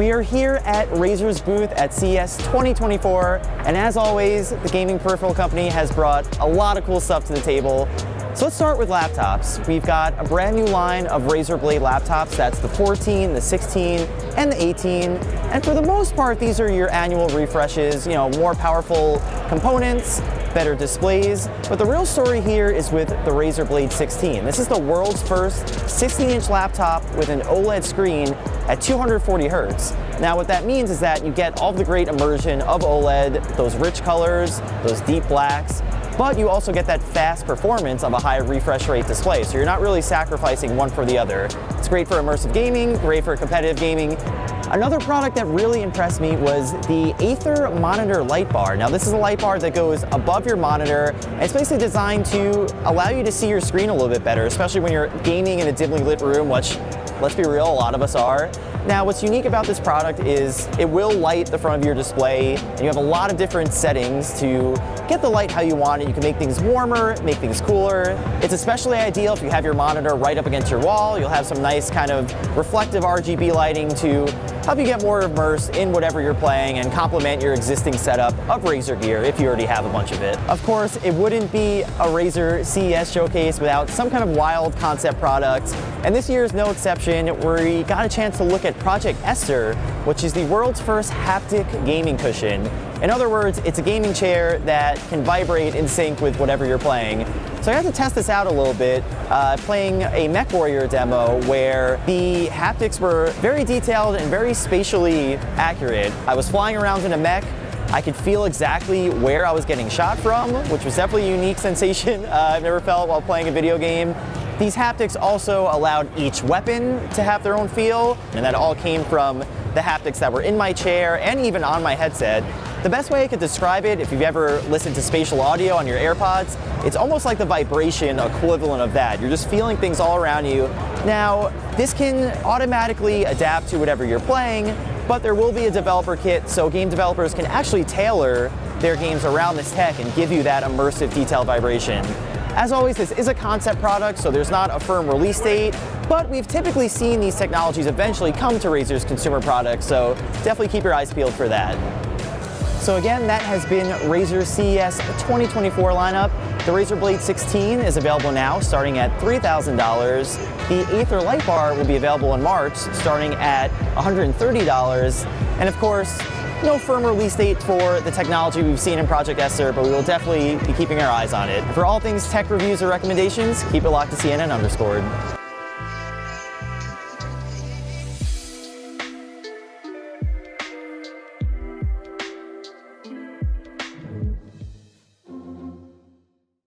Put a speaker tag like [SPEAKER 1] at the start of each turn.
[SPEAKER 1] We are here at Razer's booth at CES 2024, and as always, the gaming peripheral company has brought a lot of cool stuff to the table. So let's start with laptops. We've got a brand new line of Razer Blade laptops. That's the 14, the 16, and the 18. And for the most part, these are your annual refreshes, you know, more powerful components, better displays. But the real story here is with the Razer Blade 16. This is the world's first 16-inch laptop with an OLED screen at 240 hertz. Now what that means is that you get all the great immersion of OLED, those rich colors, those deep blacks, but you also get that fast performance of a high refresh rate display, so you're not really sacrificing one for the other. It's great for immersive gaming, great for competitive gaming, Another product that really impressed me was the Aether Monitor Light Bar. Now this is a light bar that goes above your monitor, and it's basically designed to allow you to see your screen a little bit better, especially when you're gaming in a dimly lit room, which, let's be real, a lot of us are. Now, what's unique about this product is it will light the front of your display, and you have a lot of different settings to get the light how you want it. You can make things warmer, make things cooler. It's especially ideal if you have your monitor right up against your wall. You'll have some nice kind of reflective RGB lighting to help you get more immersed in whatever you're playing and complement your existing setup of Razer gear if you already have a bunch of it. Of course, it wouldn't be a Razer CES showcase without some kind of wild concept product, and this year is no exception. We got a chance to look at Project Esther, which is the world's first haptic gaming cushion. In other words, it's a gaming chair that can vibrate in sync with whatever you're playing. So I got to test this out a little bit, uh, playing a MechWarrior demo where the haptics were very detailed and very spatially accurate. I was flying around in a mech, I could feel exactly where I was getting shot from, which was definitely a unique sensation uh, I've never felt while playing a video game. These haptics also allowed each weapon to have their own feel, and that all came from the haptics that were in my chair and even on my headset. The best way I could describe it, if you've ever listened to spatial audio on your AirPods, it's almost like the vibration equivalent of that. You're just feeling things all around you. Now, this can automatically adapt to whatever you're playing, but there will be a developer kit so game developers can actually tailor their games around this tech and give you that immersive detail vibration. As always, this is a concept product, so there's not a firm release date, but we've typically seen these technologies eventually come to Razer's consumer products, so definitely keep your eyes peeled for that. So again, that has been Razer CES 2024 lineup. The Razer Blade 16 is available now, starting at $3,000. The Aether Light Bar will be available in March, starting at $130. And of course, no firm release date for the technology we've seen in Project Esther, but we will definitely be keeping our eyes on it. For all things tech reviews or recommendations, keep it locked to CNN underscored.